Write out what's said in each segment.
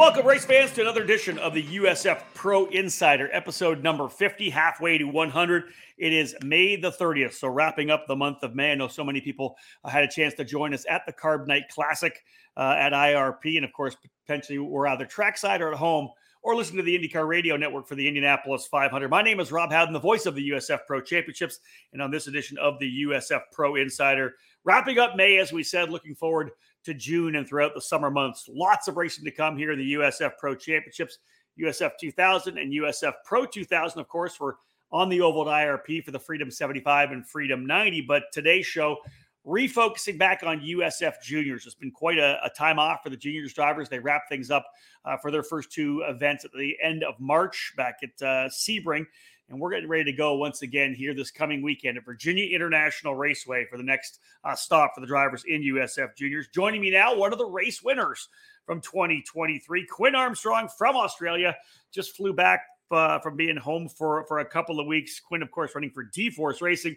welcome, race fans, to another edition of the USF Pro Insider, episode number 50, halfway to 100. It is May the 30th, so wrapping up the month of May. I know so many people uh, had a chance to join us at the Carb Night Classic uh, at IRP, and of course, potentially we're either trackside or at home or listen to the IndyCar Radio Network for the Indianapolis 500. My name is Rob Howden, the voice of the USF Pro Championships, and on this edition of the USF Pro Insider, wrapping up May, as we said, looking forward to June and throughout the summer months. Lots of racing to come here in the USF Pro Championships, USF 2000 and USF Pro 2000. Of course, we're on the oval IRP for the Freedom 75 and Freedom 90. But today's show, refocusing back on USF juniors. It's been quite a, a time off for the juniors drivers. They wrap things up uh, for their first two events at the end of March back at uh, Sebring. And we're getting ready to go once again here this coming weekend at Virginia International Raceway for the next uh, stop for the drivers in USF Juniors. Joining me now, one of the race winners from 2023, Quinn Armstrong from Australia, just flew back uh, from being home for, for a couple of weeks. Quinn, of course, running for D Force Racing.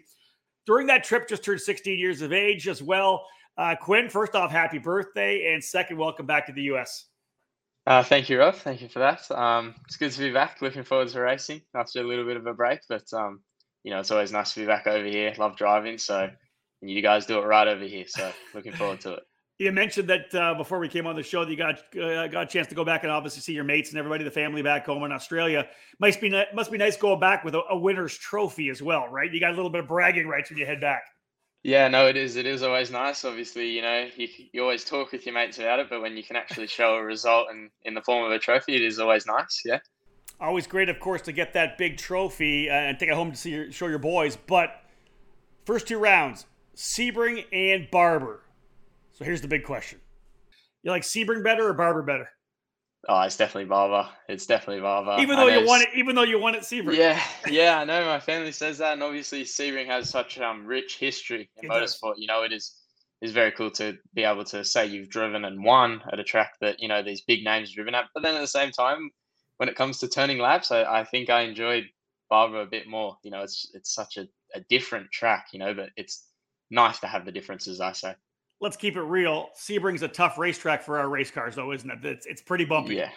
During that trip, just turned 16 years of age as well. Uh, Quinn, first off, happy birthday. And second, welcome back to the U.S. Uh, thank you, Rob. Thank you for that. Um, it's good to be back. Looking forward to racing after a little bit of a break, but um, you know it's always nice to be back over here. Love driving, so you guys do it right over here. So looking forward to it. You mentioned that uh, before we came on the show that you got uh, got a chance to go back and obviously see your mates and everybody, the family back home in Australia. Must be must be nice going back with a, a winner's trophy as well, right? You got a little bit of bragging rights when you head back. Yeah, no, it is. It is always nice. Obviously, you know, you, you always talk with your mates about it, but when you can actually show a result in, in the form of a trophy, it is always nice. Yeah. Always great, of course, to get that big trophy uh, and take it home to see your, show your boys. But first two rounds, Sebring and Barber. So here's the big question: You like Sebring better or Barber better? Oh, it's definitely Barber. It's definitely Barber. Even though you won it, even though you won it, Sebring. Yeah, yeah, I know. My family says that, and obviously Sebring has such um rich history in it motorsport. Does. You know, it is is very cool to be able to say you've driven and won at a track that you know these big names driven at. But then at the same time, when it comes to turning laps, I, I think I enjoyed Barber a bit more. You know, it's it's such a, a different track. You know, but it's nice to have the differences. I say let's keep it real. Sebring's a tough racetrack for our race cars, though, isn't it? It's, it's pretty bumpy. Yeah.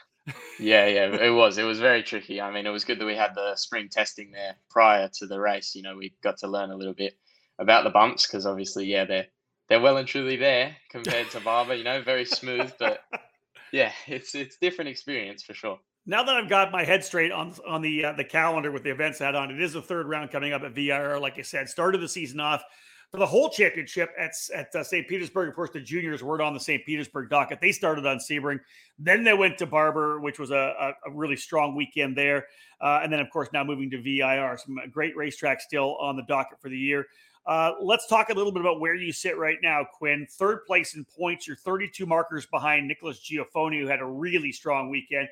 yeah, yeah, it was. It was very tricky. I mean, it was good that we had the spring testing there prior to the race. You know, we got to learn a little bit about the bumps because obviously, yeah, they're they're well and truly there compared to Barber. You know, very smooth, but yeah, it's it's different experience for sure. Now that I've got my head straight on on the uh, the calendar with the events I had on, it is the third round coming up at VIR. Like I said, started the season off for the whole championship at, at uh, St. Petersburg. Of course, the juniors weren't on the St. Petersburg docket. They started on Sebring. Then they went to Barber, which was a, a, a really strong weekend there. Uh, and then, of course, now moving to VIR. Some great racetracks still on the docket for the year. Uh, let's talk a little bit about where you sit right now, Quinn. Third place in points. You're 32 markers behind Nicholas Giaffone, who had a really strong weekend.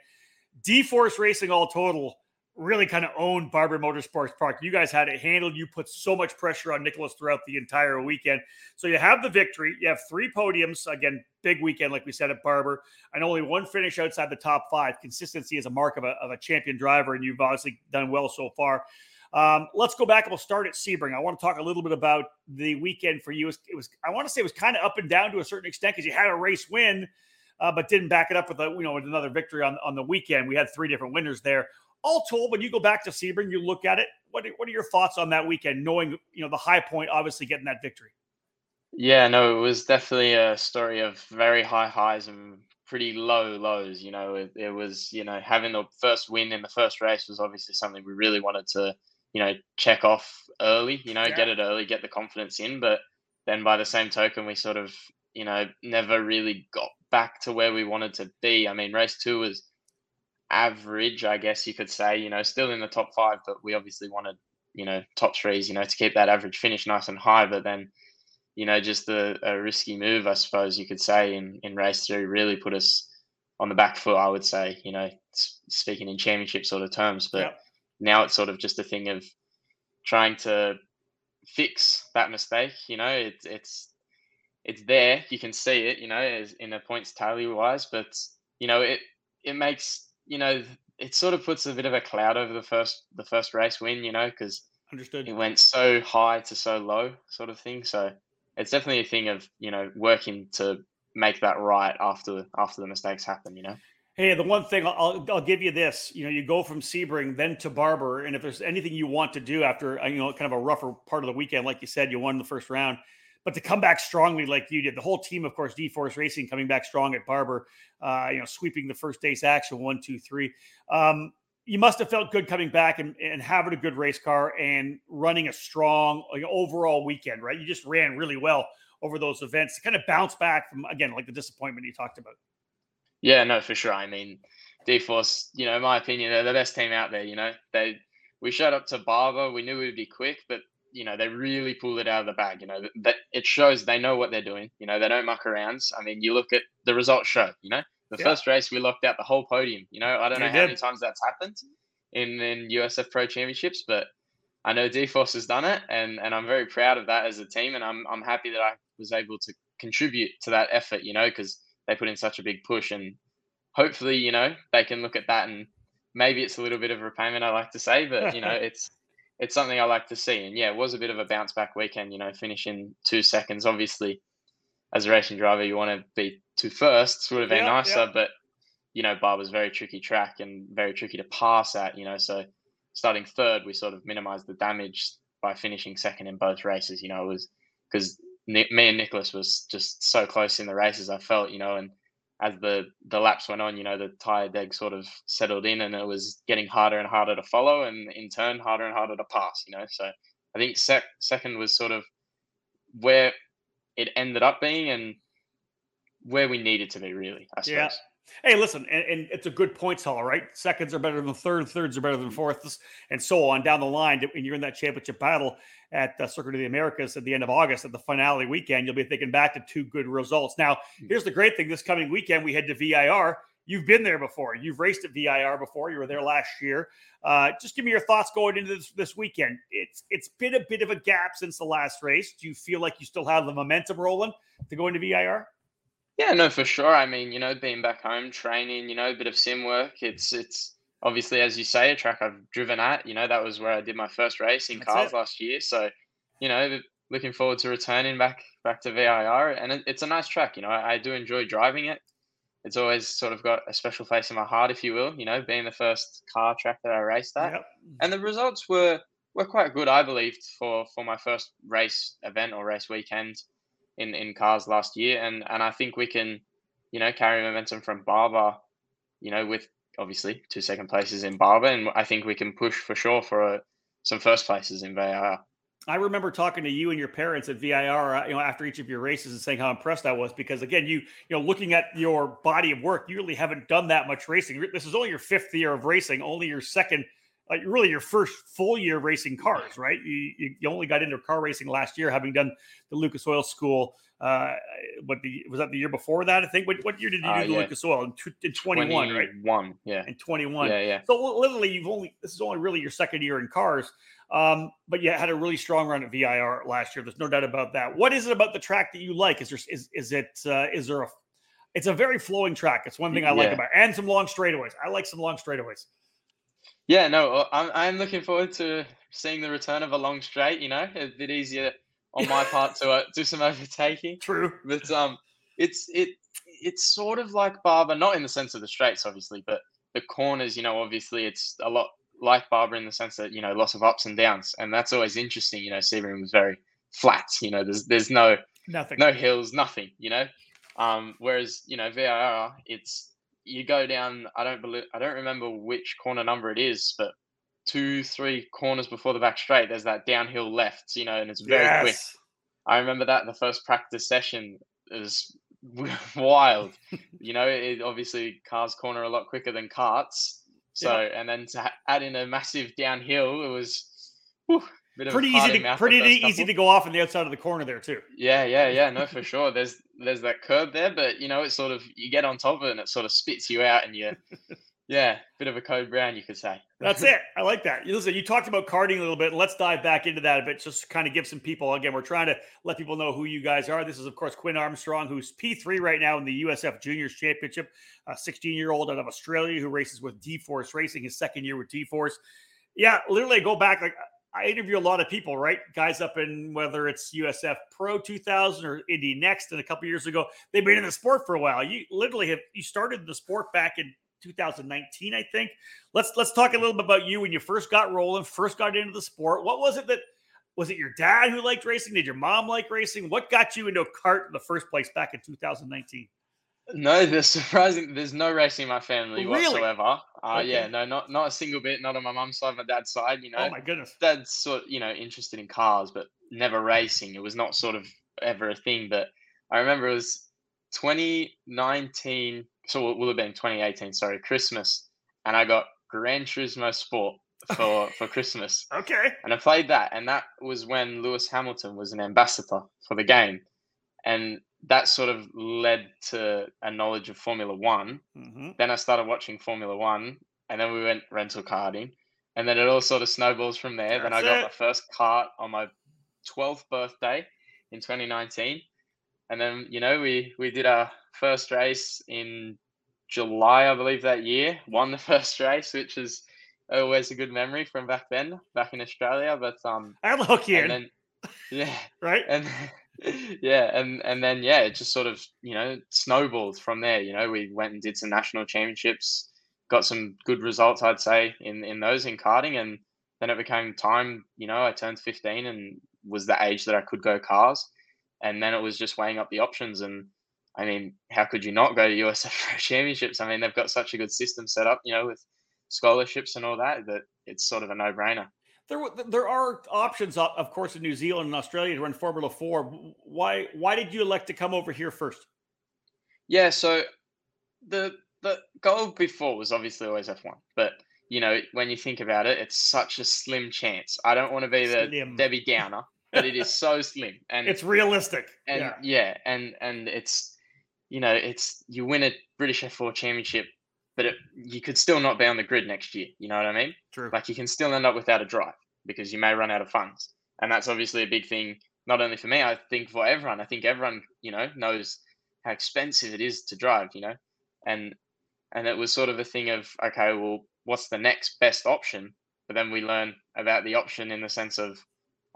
D Force Racing all total really kind of owned Barber Motorsports Park. You guys had it handled. You put so much pressure on Nicholas throughout the entire weekend. So you have the victory. You have three podiums. Again, big weekend, like we said at Barber, and only one finish outside the top five. Consistency is a mark of a, of a champion driver, and you've obviously done well so far. Um, let's go back and we'll start at Sebring. I want to talk a little bit about the weekend for you. It was, I want to say, it was kind of up and down to a certain extent because you had a race win, uh, but didn't back it up with a, you know with another victory on on the weekend. We had three different winners there all told, when you go back to Sebring, you look at it. What are, what are your thoughts on that weekend? Knowing you know the high point, obviously getting that victory. Yeah, no, it was definitely a story of very high highs and pretty low lows. You know, it, it was you know having the first win in the first race was obviously something we really wanted to you know check off early. You know, yeah. get it early, get the confidence in. But then by the same token, we sort of you know never really got back to where we wanted to be. I mean, race two was average, I guess you could say. You know, still in the top five, but we obviously wanted, you know, top threes. You know, to keep that average finish nice and high. But then, you know, just a, a risky move, I suppose you could say, in in race three really put us on the back foot. I would say, you know, speaking in championship sort of terms. But yep. now it's sort of just a thing of trying to fix that mistake. You know, it's it's it's there. You can see it. You know, as in a points tally wise, but you know it it makes you know, it sort of puts a bit of a cloud over the first the first race win, you know, because understood it went so high to so low, sort of thing. So it's definitely a thing of you know working to make that right after after the mistakes happen, you know. Hey, the one thing I'll, I'll give you this, you know, you go from Sebring then to Barber, and if there's anything you want to do after, uh, you know, kind of a rougher part of the weekend, like you said, you won the first round, but to come back strongly like you did, the whole team, of course, D Force Racing coming back strong at Barber, uh, you know, sweeping the first day's action, one, two, three. Um, you must have felt good coming back and, and having a good race car and running a strong like, overall weekend, right? You just ran really well over those events to kind of bounce back from, again, like the disappointment you talked about. Yeah, no, for sure. I mean, D-Force, you know, in my opinion, they're the best team out there. You know, they we showed up to Barber. We knew we'd be quick, but you know, they really pulled it out of the bag. You know, that it shows they know what they're doing. You know, they don't muck around. I mean, you look at the results show. You know, the yeah. first race we locked out the whole podium. You know, I don't know how many times that's happened in in USF Pro Championships, but I know D-Force has done it, and and I'm very proud of that as a team, and I'm I'm happy that I was able to contribute to that effort. You know, because they put in such a big push and hopefully you know they can look at that and maybe it's a little bit of repayment i like to say but you know it's it's something i like to see and yeah it was a bit of a bounce back weekend you know finishing two seconds obviously as a racing driver you want to be two firsts would have been yeah, nicer yeah. but you know bar was very tricky track and very tricky to pass at you know so starting third we sort of minimized the damage by finishing second in both races you know it was because me and Nicholas was just so close in the races. I felt, you know, and as the the laps went on, you know, the tire deg sort of settled in, and it was getting harder and harder to follow, and in turn, harder and harder to pass. You know, so I think sec- second was sort of where it ended up being, and where we needed to be, really. I suppose. Yeah. Hey, listen, and, and, it's a good points haul, right? Seconds are better than third, thirds are better than fourths, and so on down the line. When you're in that championship battle at the Circuit of the Americas at the end of August at the finale weekend, you'll be thinking back to two good results. Now, hmm. here's the great thing: this coming weekend we head to VIR. You've been there before. You've raced at VIR before. You were there last year. Uh, just give me your thoughts going into this, this weekend. It's it's been a bit of a gap since the last race. Do you feel like you still have the momentum rolling to go into VIR? Yeah, no, for sure. I mean, you know, being back home, training, you know, a bit of sim work. It's it's obviously, as you say, a track I've driven at. You know, that was where I did my first race in That's cars it. last year. So, you know, looking forward to returning back back to VIR, and it, it's a nice track. You know, I, I, do enjoy driving it. It's always sort of got a special place in my heart, if you will. You know, being the first car track that I raced at, yep. and the results were were quite good, I believed, for for my first race event or race weekend in in cars last year, and and I think we can, you know, carry momentum from Barber, you know, with obviously two second places in Barber, and I think we can push for sure for uh, some first places in VIR. I remember talking to you and your parents at VIR, uh, you know, after each of your races and saying how impressed I was because again, you, you know, looking at your body of work, you really haven't done that much racing. This is only your fifth year of racing, only your second like really your first full year racing cars, right? You, you, you only got into car racing last year, having done the Lucas Oil School. Uh, what the was that the year before that? I think. What, what year did you do uh, the yeah. Lucas Oil in, in twenty one? Right, one. Yeah, in twenty one. Yeah, yeah. So literally, you've only this is only really your second year in cars. Um, but you had a really strong run at VIR last year. There's no doubt about that. What is it about the track that you like? Is there is is it uh, is there a it's a very flowing track. It's one thing I like about it. and some long straightaways. I like some long straightaways. Yeah, no, I'm I'm looking forward to seeing the return of a long straight. You know, a bit easier on my part to uh, do some overtaking. True, but um, it's it it's sort of like Barber, not in the sense of the straights, obviously, but the corners. You know, obviously, it's a lot like Barber in the sense that you know lots of ups and downs, and that's always interesting. You know, Sebring was very flat. You know, there's there's no nothing, no hills, nothing. You know, um, whereas you know VIR, it's you go down. I don't believe. I don't remember which corner number it is, but two, three corners before the back straight, there's that downhill left. You know, and it's very yes. quick. I remember that the first practice session is wild. you know, it obviously cars corner a lot quicker than carts. So, yeah. and then to add in a massive downhill, it was whew, pretty easy to pretty easy to go off on the outside of the corner there too. Yeah, yeah, yeah. No, for sure. There's there's that curb there, but you know, it's sort of you get on top of it and it sort of spits you out, and you, yeah, bit of a code brown, you could say. That's it. I like that. Listen, you talked about karting a little bit. Let's dive back into that a bit. Just kind of give some people again. We're trying to let people know who you guys are. This is, of course, Quinn Armstrong, who's P3 right now in the USF Juniors Championship. A 16 year old out of Australia who races with D Force Racing, his second year with D Force. Yeah, literally go back like I interview a lot of people, right? Guys up in whether it's USF Pro 2000 or Indy Next, and a couple years ago, they've been in the sport for a while. You literally have you started the sport back in 2019, I think. Let's let's talk a little bit about you when you first got rolling, first got into the sport. What was it that was it your dad who liked racing? Did your mom like racing? What got you into a kart in the first place back in 2019? No, there's surprising. There's no racing in my family Really? whatsoever. Uh, Okay. Yeah, no, not not a single bit. Not on my mum's side, my dad's side. You know, Oh my goodness. dad's sort you know interested in cars, but never racing. It was not sort of ever a thing. But I remember it was 2019, so it will have been 2018. Sorry, Christmas, and I got Gran Turismo Sport for for Christmas, Okay. and I played that, and that was when Lewis Hamilton was an ambassador for the game, and that sort of led to a knowledge of Formula One hmm then I started watching Formula One, and then we went rental karting, and then it all sort of snowballs from there. then I got it. my first kart on my 12th birthday in 2019, and then you know we we did our first race in July, I believe that year. Won the first race, which is always a good memory from back then, back in Australia. But um, I'll hook in, and then yeah, right? and yeah and and then yeah it just sort of you know snowballed from there you know we went and did some national championships got some good results i'd say in in those in karting and then it became time you know i turned 15 and was the age that i could go cars and then it was just weighing up the options and i mean how could you not go to usf championships? I mean they've got such a good system set up you know with scholarships and all that that it's sort of a no-brainer There, there are options, of of course, in New Zealand and Australia to run Formula Four. Why, why did you elect to come over here first? Yeah, so the the goal before was obviously always F1, but you know when you think about it, it's such a slim chance. I don't want to be the Slim. Debbie Downer, but it is so slim, and It's realistic. and yeah. yeah. and and it's you know it's you win a British F4 championship, but it, you could still not be on the grid next year. You know what I mean? True. Like you can still end up without a drive because you may run out of funds, and that's obviously a big thing. Not only for me, I think for everyone. I think everyone you know knows how expensive it is to drive. You know, and and it was sort of a thing of okay, well, what's the next best option? But then we learn about the option in the sense of,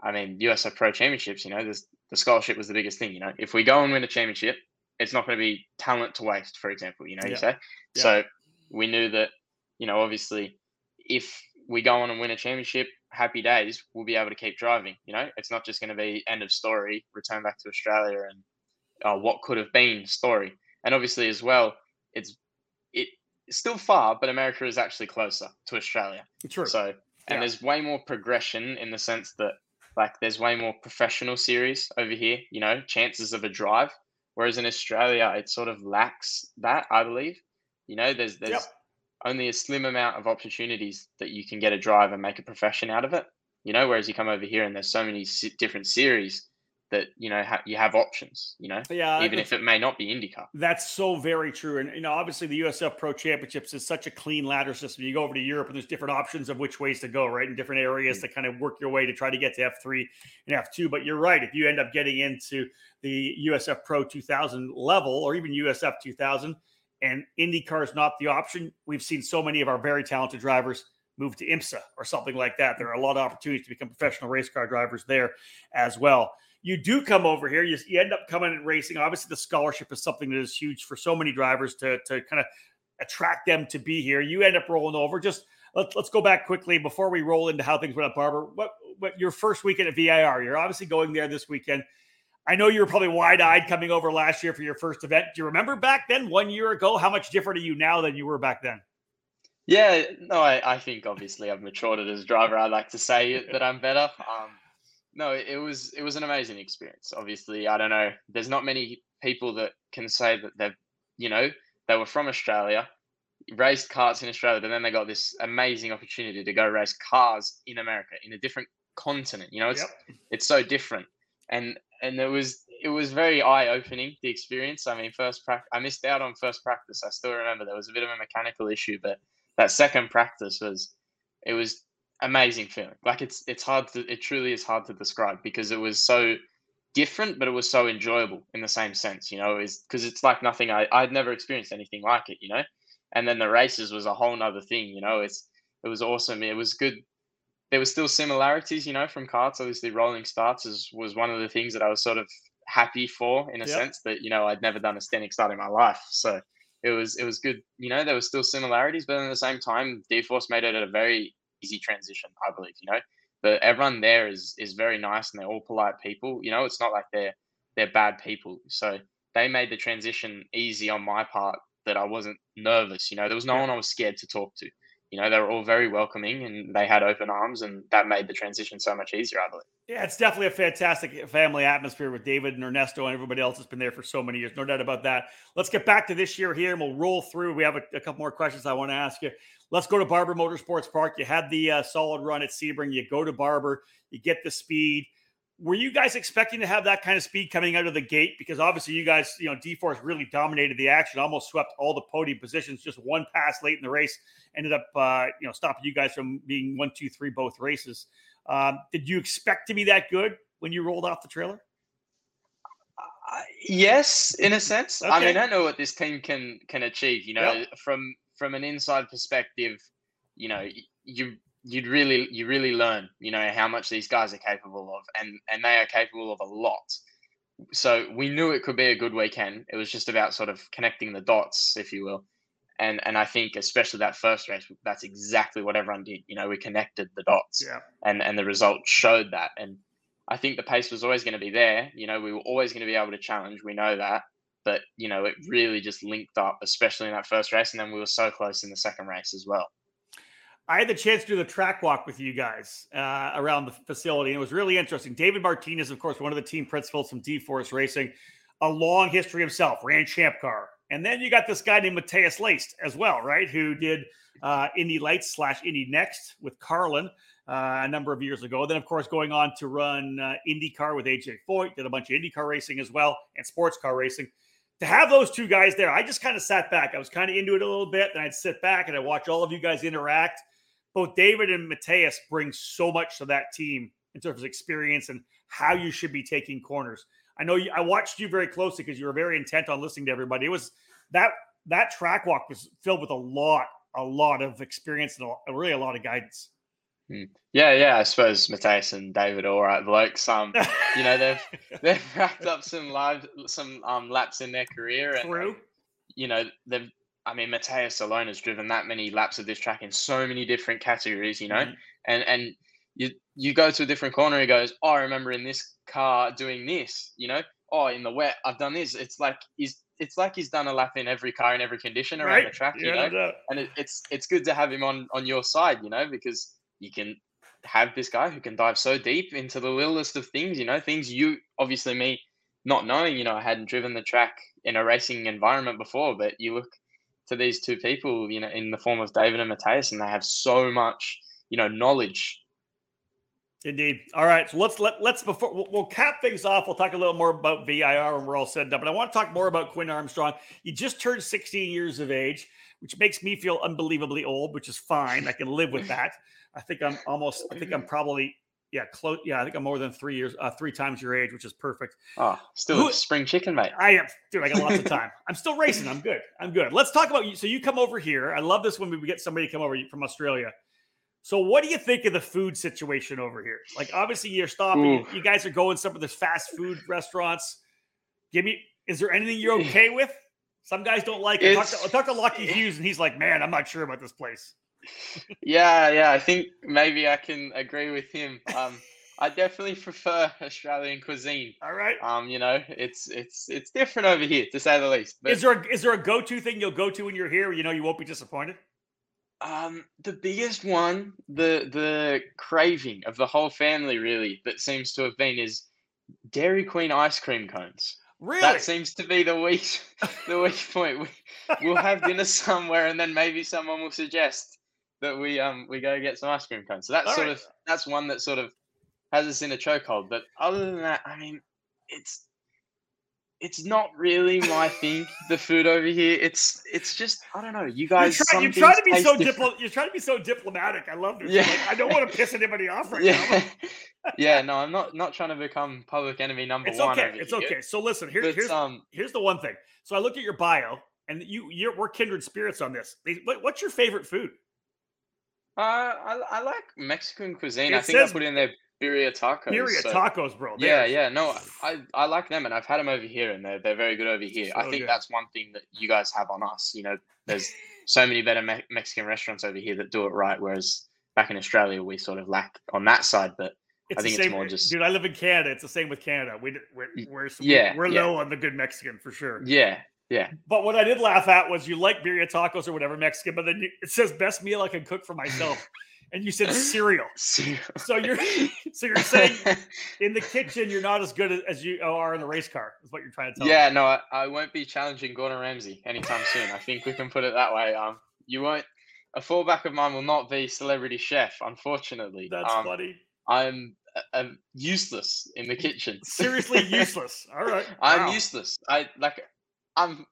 I mean, USF Pro Championships. You know, the scholarship was the biggest thing. You know, if we go and win a championship, it's not going to be talent to waste, for example. You know, Yeah. you say. Yeah. So we knew that, you know, obviously, if we go on and win a championship, happy days, we'll be able to keep driving. You know, it's not just going to be end of story, return back to Australia, and uh, what could have been story. And obviously, as well, it's it it's still far, but America is actually closer to Australia. True. So, and Yeah. there's way more progression in the sense that, like, there's way more professional series over here, you know, chances of a drive. Whereas in Australia, it sort of lacks that, I believe. You know, there's there's Yep. only a slim amount of opportunities that you can get a drive and make a profession out of it. You know, whereas you come over here and there's so many different series that you know ha- you have options. You know, yeah. even if it may not be IndyCar. That's so very true. And you know, obviously the USF Pro Championships is such a clean ladder system. You go over to Europe and there's different options of which ways to go, right? In different areas Mm. to kind of work your way to try to get to F3 and F2. But you're right. If you end up getting into the USF Pro 2000 level or even USF 2000 and IndyCar is not the option, we've seen so many of our very talented drivers move to IMSA or something like that. There are a lot of opportunities to become professional race car drivers there as well you do come over here, you, you end up coming and racing. Obviously, the scholarship is something that is huge for so many drivers to, to kind of attract them to be here. You end up rolling over. Just let's let's go back quickly before we roll into how things went up, Barber. What what your first weekend at VIR? You're obviously going there this weekend. I know you were probably wide eyed coming over last year for your first event. Do you remember back then, one year ago? How much different are you now than you were back then? Yeah, no, I, I think obviously I've matured as a driver. I like to say that I'm better. Um, no, it was it was an amazing experience. Obviously, I don't know. There's not many people that can say that they've, you know, they were from Australia, raced karts in Australia, but then they got this amazing opportunity to go race cars in America in a different continent. You know, it's Yep. it's so different, and and it was it was very eye opening the experience. I mean, first practice, I missed out on first practice. I still remember there was a bit of a mechanical issue, but that second practice was it was amazing feeling. Like it's it's hard to it truly is hard to describe because it was so different, but it was so enjoyable in the same sense. You know, is because it's like nothing I I'd never experienced anything like it. You know, and then the races was a whole nother thing. You know, it's it was awesome. It was good. There were still similarities, you know, from carts. Obviously, rolling starts is, was one of the things that I was sort of happy for in a Yep. sense that you know I'd never done a standing start in my life. So it was it was good. You know, there were still similarities, but at the same time, D Force made it a very easy transition. I believe. You know, but everyone there is is very nice and they're all polite people. You know, it's not like they're they're bad people. So they made the transition easy on my part that I wasn't nervous. You know, there was no one I was scared to talk to. You know, they were all very welcoming and they had open arms, and that made the transition so much easier, I believe. Yeah, it's definitely a fantastic family atmosphere with David and Ernesto and everybody else that's been there for so many years. No doubt about that. Let's get back to this year here and we'll roll through. We have a, a couple more questions I want to ask you. Let's go to Barber Motorsports Park. You had the uh, solid run at Sebring. You go to Barber, you get the speed were you guys expecting to have that kind of speed coming out of the gate? Because obviously, you guys, you know, D Force really dominated the action, almost swept all the podium positions. Just one pass late in the race ended up, uh, you know, stopping you guys from being one, two, three both races. Um, did you expect to be that good when you rolled off the trailer? Uh, yes, in a sense. Okay. I mean, I know what this team can can achieve. You know, yep. from from an inside perspective, you know, you you'd really you really learn you know how much these guys are capable of and and they are capable of a lot. So we knew it could be a good weekend. It was just about sort of connecting the dots if you will. And and i think especially that first race that's exactly what everyone did. You know we connected the dots yeah. and and the result showed that. And i think the pace was always going to be there. You know we were always going to be able to challenge we know that. But you know it really just linked up especially in that first race and then we were so close in the second race as well I had the chance to do the track walk with you guys uh, around the facility, and it was really interesting. David Martinez, of course, one of the team principals from D Force Racing, a long history himself, ran Champ Car. And then you got this guy named Matheus Leist as well, right? Who did uh, Indy Lights slash Indy Next with Carlin uh, a number of years ago. Then, of course, going on to run uh, IndyCar with AJ Foyt, did a bunch of IndyCar racing as well and sports car racing. To have those two guys there, I just kind of sat back. I was kind of into it a little bit. Then I'd sit back and I'd watch all of you guys interact both David and Matheus bring so much to that team in terms of experience and how you should be taking corners. I know you, I watched you very closely because you were very intent on listening to everybody. It was that that track walk was filled with a lot, a lot of experience and a, really a lot of guidance. Hmm. Yeah, yeah. I suppose Matheus and David all right blokes. Um, you know they've they've racked up some live some um laps in their career, and True. you know they've I mean, Matheus alone has driven that many laps of this track in so many different categories, you know, mm-hmm. and and you you go to a different corner, he goes, oh, I remember in this car doing this, you know, oh, in the wet, I've done this. It's like he's it's like he's done a lap in every car in every condition around right? the track, yeah, you know, and it, it's it's good to have him on on your side, you know, because you can have this guy who can dive so deep into the littlest of things, you know, things you obviously me not knowing, you know, I hadn't driven the track in a racing environment before, but you look to these two people, you know, in the form of David and Matheus, and they have so much, you know, knowledge. Indeed. All right, so let's let let's before we'll, we'll cap things off. We'll talk a little more about VIR when we're all set up. But I want to talk more about Quinn Armstrong. He just turned 16 years of age, which makes me feel unbelievably old, which is fine. I can live with that. I think I'm almost. I think I'm probably yeah, close. Yeah, I think I'm more than three years, uh, three times your age, which is perfect. Oh, still Who, spring chicken, mate. I am, dude. I got lots of time. I'm still racing. I'm good. I'm good. Let's talk about you. So you come over here. I love this when we get somebody to come over from Australia. So what do you think of the food situation over here? Like, obviously, you're stopping. You, you guys are going some of the fast food restaurants. Give me. Is there anything you're okay with? Some guys don't like it. Talk to, I talked to Lochie Hughes, and he's like, "Man, I'm not sure about this place." Yeah, yeah. I think maybe I can agree with him. Um, I definitely prefer Australian cuisine. All right. Um, you know, it's it's it's different over here to say the least. But, is there a, is there a go to thing you'll go to when you're here? You know, you won't be disappointed. Um, the biggest one, the the craving of the whole family, really, that seems to have been is Dairy Queen ice cream cones. Really? That seems to be the weak the weak point. We, we'll have dinner somewhere, and then maybe someone will suggest that we um we go get some ice cream cones. So that's All sort right. of that's one that sort of has us in a chokehold. But other than that, I mean, it's it's not really my thing. The food over here, it's it's just I don't know. You guys, you try, you try to be so diplo- You're trying to be so diplomatic. I love this. Yeah. Like, I don't want to piss anybody off right yeah. now. yeah, no, I'm not not trying to become public enemy number it's one. Okay. It's okay. So listen, here, here's um, here's the one thing. So I looked at your bio, and you you're we're kindred spirits on this. What, what's your favorite food? Uh, I, I like Mexican cuisine. It I think says, I put in there Birria tacos. Birria so- tacos, bro. Yeah, yeah. No, I, I like them and I've had them over here and they're, they're very good over here. I think good. that's one thing that you guys have on us. You know, there's so many better Me- Mexican restaurants over here that do it right, whereas back in Australia, we sort of lack on that side. But It's I think the it's more just- dude. I live in Canada. It's the same with Canada. We we're we're, yeah, we're yeah. low on the good Mexican for sure. yeah, yeah. But what I did laugh at was you like birria tacos or whatever Mexican, but then you, it says best meal I can cook for myself, and you said cereal. So you're so you're saying in the kitchen you're not as good as, you are in the race car. Is what you're trying to tell me. yeah, no, I, I won't be challenging Gordon Ramsay anytime soon. I think we can put it that way. Um, you won't. A fallback of mine will not be celebrity chef, unfortunately. That's um, funny. I'm uh, um, useless in the kitchen. Seriously useless. All right. I'm Wow. useless. I like. I'm.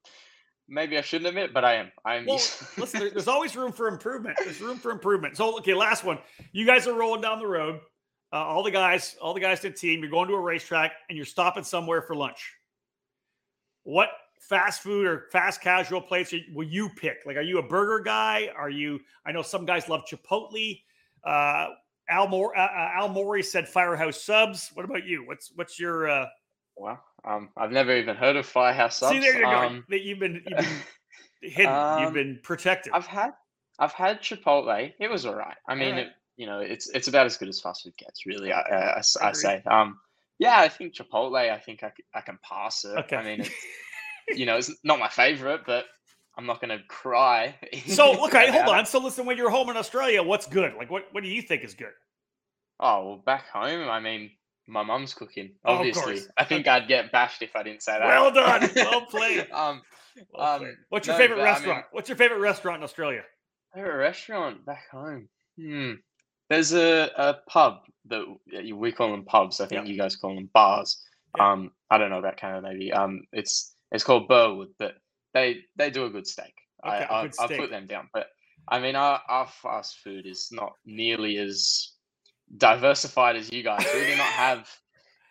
Maybe I shouldn't admit, but I am. I'm. Well, listen, there's always room for improvement. There's room for improvement. So, okay, last one. You guys are rolling down the road. Uh, all the guys, all the guys to the team. You're going to a racetrack and you're stopping somewhere for lunch. What fast food or fast casual place will you pick? Like, are you a burger guy? Are you? I know some guys love Chipotle. Uh, Al Mor- uh, uh, Al Maury said Firehouse Subs. What about you? What's what's your? Well, um, I've never even heard of Firehouse Subs. see, there you go. Um, that you've been you've been hidden. you've um, been protected. I've had, I've had Chipotle. It was alright. I mean, Alright. it, you know, it's it's about as good as fast food gets, really. I Agreed. say. Um, yeah, I think Chipotle. I think I, I can pass it. Okay. I mean, you know, it's not my favorite, but I'm not going to cry. So okay, hold it. on. So listen, when you're home in Australia, what's good? Like what what do you think is good? Oh well, back home, I mean, my mum's cooking. Oh, Obviously, course. I think I'd get bashed if I didn't say that. Well done. Well played. um, Well Um, played. what's your no, favorite but I mean- restaurant? what's your favorite restaurant in Australia? favorite restaurant back home. Hmm. There's a, a pub that we call them pubs. I think Yeah. you guys call them bars. Yeah. Um, I don't know about Canada maybe. Um, it's it's called Burwood, but they they do a good steak. Okay, I I, good I steak. put them down, but I mean our our fast food is not nearly as diversified as you guys. We do not have.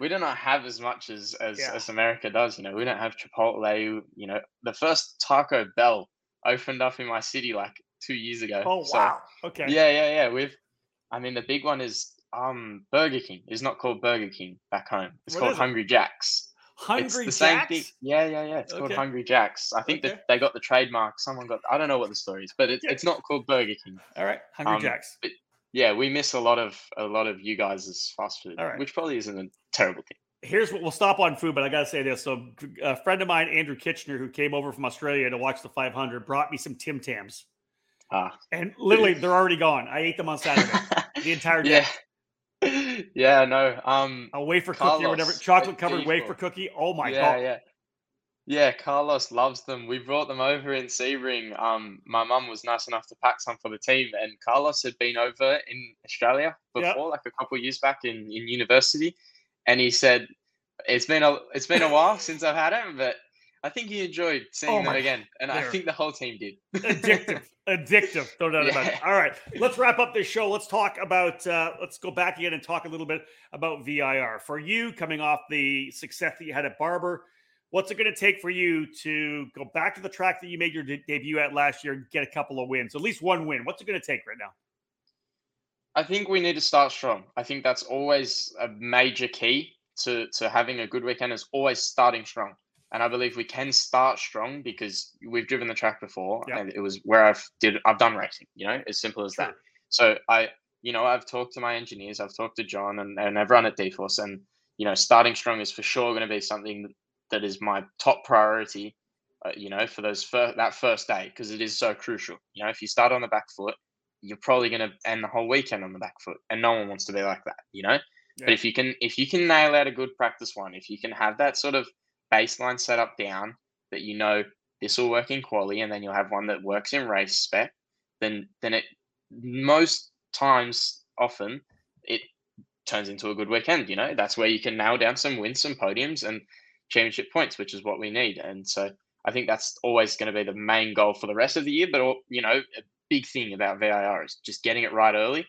We do not have as much as as, Yeah. as America does. You know, we don't have Chipotle. You know, the first Taco Bell opened up in my city like two years ago. Oh So, wow. Okay. yeah, yeah, yeah. We've, I mean, the big one is um Burger King. It's not called Burger King back home. It's What called it? Hungry Jack's. Hungry it's the Jacks. same thing. Yeah, yeah, yeah. It's called Hungry Jack's. I think Okay. that they got the trademark. Someone got. I don't know what the story is, but it's Yeah. it's not called Burger King. All right. Hungry Um, Jacks. Yeah, we miss a lot of a lot of you guys' fast food, right. which probably isn't a terrible thing. Here's what we'll stop on food, but I got to say this. So, a friend of mine, Andrew Kitchener, who came over from Australia to watch the 500, brought me some Tim Tams, Ah, and literally they're already gone. I ate them on Saturday, the entire day. yeah, yeah. No, um, A wafer cookie or whatever, chocolate covered wafer cookie. Oh my yeah, god! yeah. Yeah, Carlos loves them. We brought them over in Sebring. Um, my mum was nice enough to pack some for the team, and Carlos had been over in Australia Yep. before, like a couple of years back in, in university, and he said it's been a it's been a while since I've had them, but I think he enjoyed seeing Oh them again, and I think the whole team did. addictive addictive no doubt about it all right let's wrap up this show let's talk about uh let's go back again and talk a little bit about vir for you coming off the success that you had at barber what's it going to take for you to go back to the track that you made your de- debut at last year and get a couple of wins at least one win what's it going to take right now I think we need to start strong. I think that's always a major key to to having a good weekend is always starting strong. And I believe we can start strong because we've driven the track before Yeah. and it was where I've did I've done racing, you know, as simple as that. So I you know, I've talked to my engineers, I've talked to John and, and everyone at DForce and you know, starting strong is for sure going to be something that, is my top priority, uh, you know, for those fir- that first day because it is so crucial. You know, if you start on the back foot, you're probably going to end the whole weekend on the back foot and no one wants to be like that you know? But if you can if you can nail out a good practice one if you can have that sort of baseline set up down that you know this will work in quali and then you'll have one that works in race spec then then it most times often it turns into a good weekend you know? That's where you can nail down some wins some podiums and championship points which is what we need and so i think that's always going to be the main goal for the rest of the year but you know a big thing about vir is just getting it right early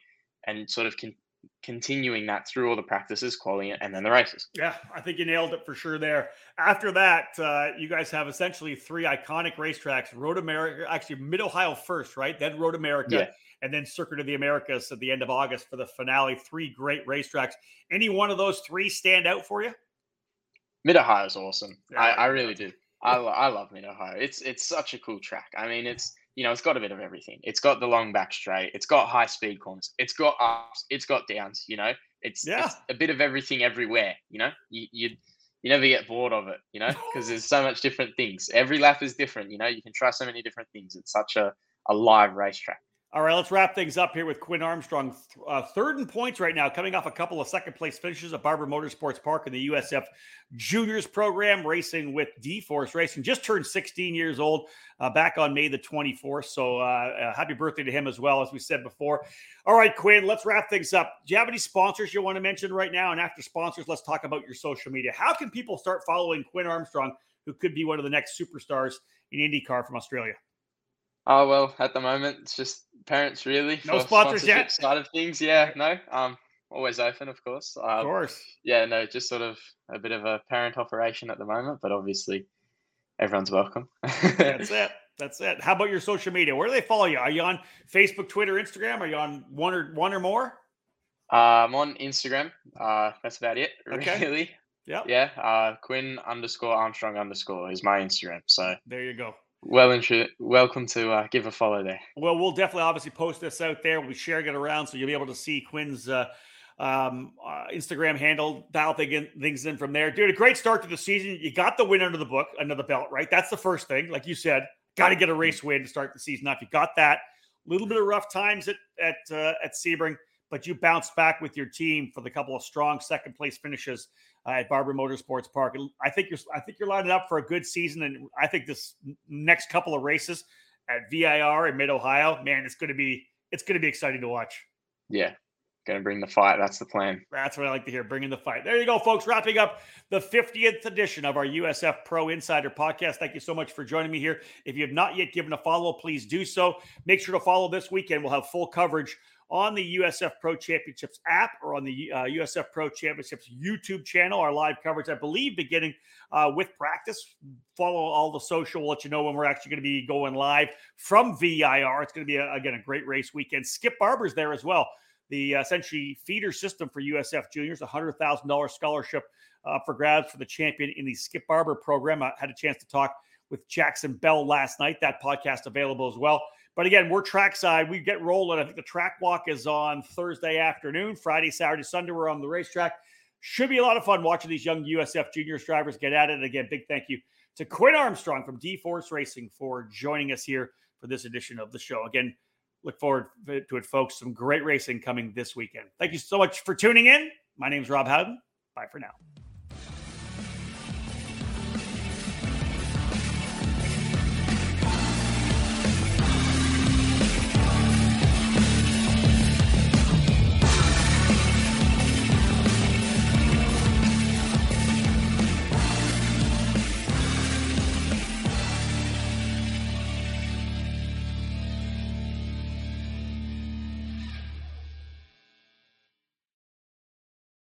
and sort of con- continuing that through all the practices quality and then the races Yeah, I think you nailed it for sure there. After that, uh, you guys have essentially three iconic racetracks Road America, actually Mid Ohio first, right? Then Road America. Yeah. and then Circuit of the Americas at the end of August for the finale. Three great racetracks. Any one of those three stand out for you? Mid Ohio is awesome. Yeah, I, I really do. I, I love Mid Ohio. It's it's such a cool track. I mean, it's you know, it's got a bit of everything. It's got the long back straight. It's got high speed corners. It's got ups. It's got downs. You know, it's, yeah. it's a bit of everything everywhere. You know, you you you never get bored of it. You know, because there's so much different things. Every lap is different. You know, you can try so many different things. It's such a a live racetrack. All right, let's wrap things up here with Quinn Armstrong. Uh, third in points right now, coming off a couple of second place finishes at Barber Motorsports Park in the USF Juniors program, racing with D Force Racing. Just turned 16 years old uh, back on May the 24th. So uh, uh, happy birthday to him as well, as we said before. All right, Quinn, let's wrap things up. Do you have any sponsors you want to mention right now? And after sponsors, let's talk about your social media. How can people start following Quinn Armstrong, who could be one of the next superstars in IndyCar from Australia? Oh well, at the moment it's just parents really. No sponsors yet. Side of things, yeah, no. Um, always open, of course. Um, of course. Yeah, no, just sort of a bit of a parent operation at the moment, but obviously everyone's welcome. That's it. That's it. How about your social media? Where do they follow you? Are you on Facebook, Twitter, Instagram? Are you on one or one or more? Uh, I'm on Instagram. Uh, that's about it. Okay. Really. Yeah. Yeah. Uh, Quinn underscore Armstrong underscore is my Instagram. So there you go. Well, intro- welcome to uh, give a follow there. Well, we'll definitely obviously post this out there. We'll be sharing it around so you'll be able to see Quinn's uh, um, uh, Instagram handle, dial things in from there. Dude, a great start to the season. You got the win under the book, under the belt, right? That's the first thing. Like you said, got to get a race win to start the season off. You got that. A little bit of rough times at at uh, at Sebring, but you bounced back with your team for the couple of strong second place finishes uh, at Barber Motorsports Park. I think you're I think you're lining up for a good season, and I think this next couple of races at VIR in Mid Ohio, man, it's going to be it's going to be exciting to watch. Yeah, going to bring the fight. That's the plan. That's what I like to hear. Bringing the fight. There you go, folks. Wrapping up the 50th edition of our USF Pro Insider podcast. Thank you so much for joining me here. If you have not yet given a follow, please do so. Make sure to follow this weekend. We'll have full coverage on the USF Pro Championships app or on the uh, USF Pro Championships YouTube channel. Our live coverage, I believe, beginning uh, with practice. Follow all the social. We'll let you know when we're actually going to be going live from VIR. It's going to be, a, again, a great race weekend. Skip Barber's there as well. The uh, essentially feeder system for USF juniors, a $100,000 scholarship uh, for grabs for the champion in the Skip Barber program. I had a chance to talk with Jackson Bell last night. That podcast available as well. But again, we're trackside. We get rolling. I think the track walk is on Thursday afternoon, Friday, Saturday, Sunday. We're on the racetrack. Should be a lot of fun watching these young USF juniors drivers get at it. And again, big thank you to Quinn Armstrong from D Force Racing for joining us here for this edition of the show. Again, look forward to it, folks. Some great racing coming this weekend. Thank you so much for tuning in. My name is Rob Howden. Bye for now.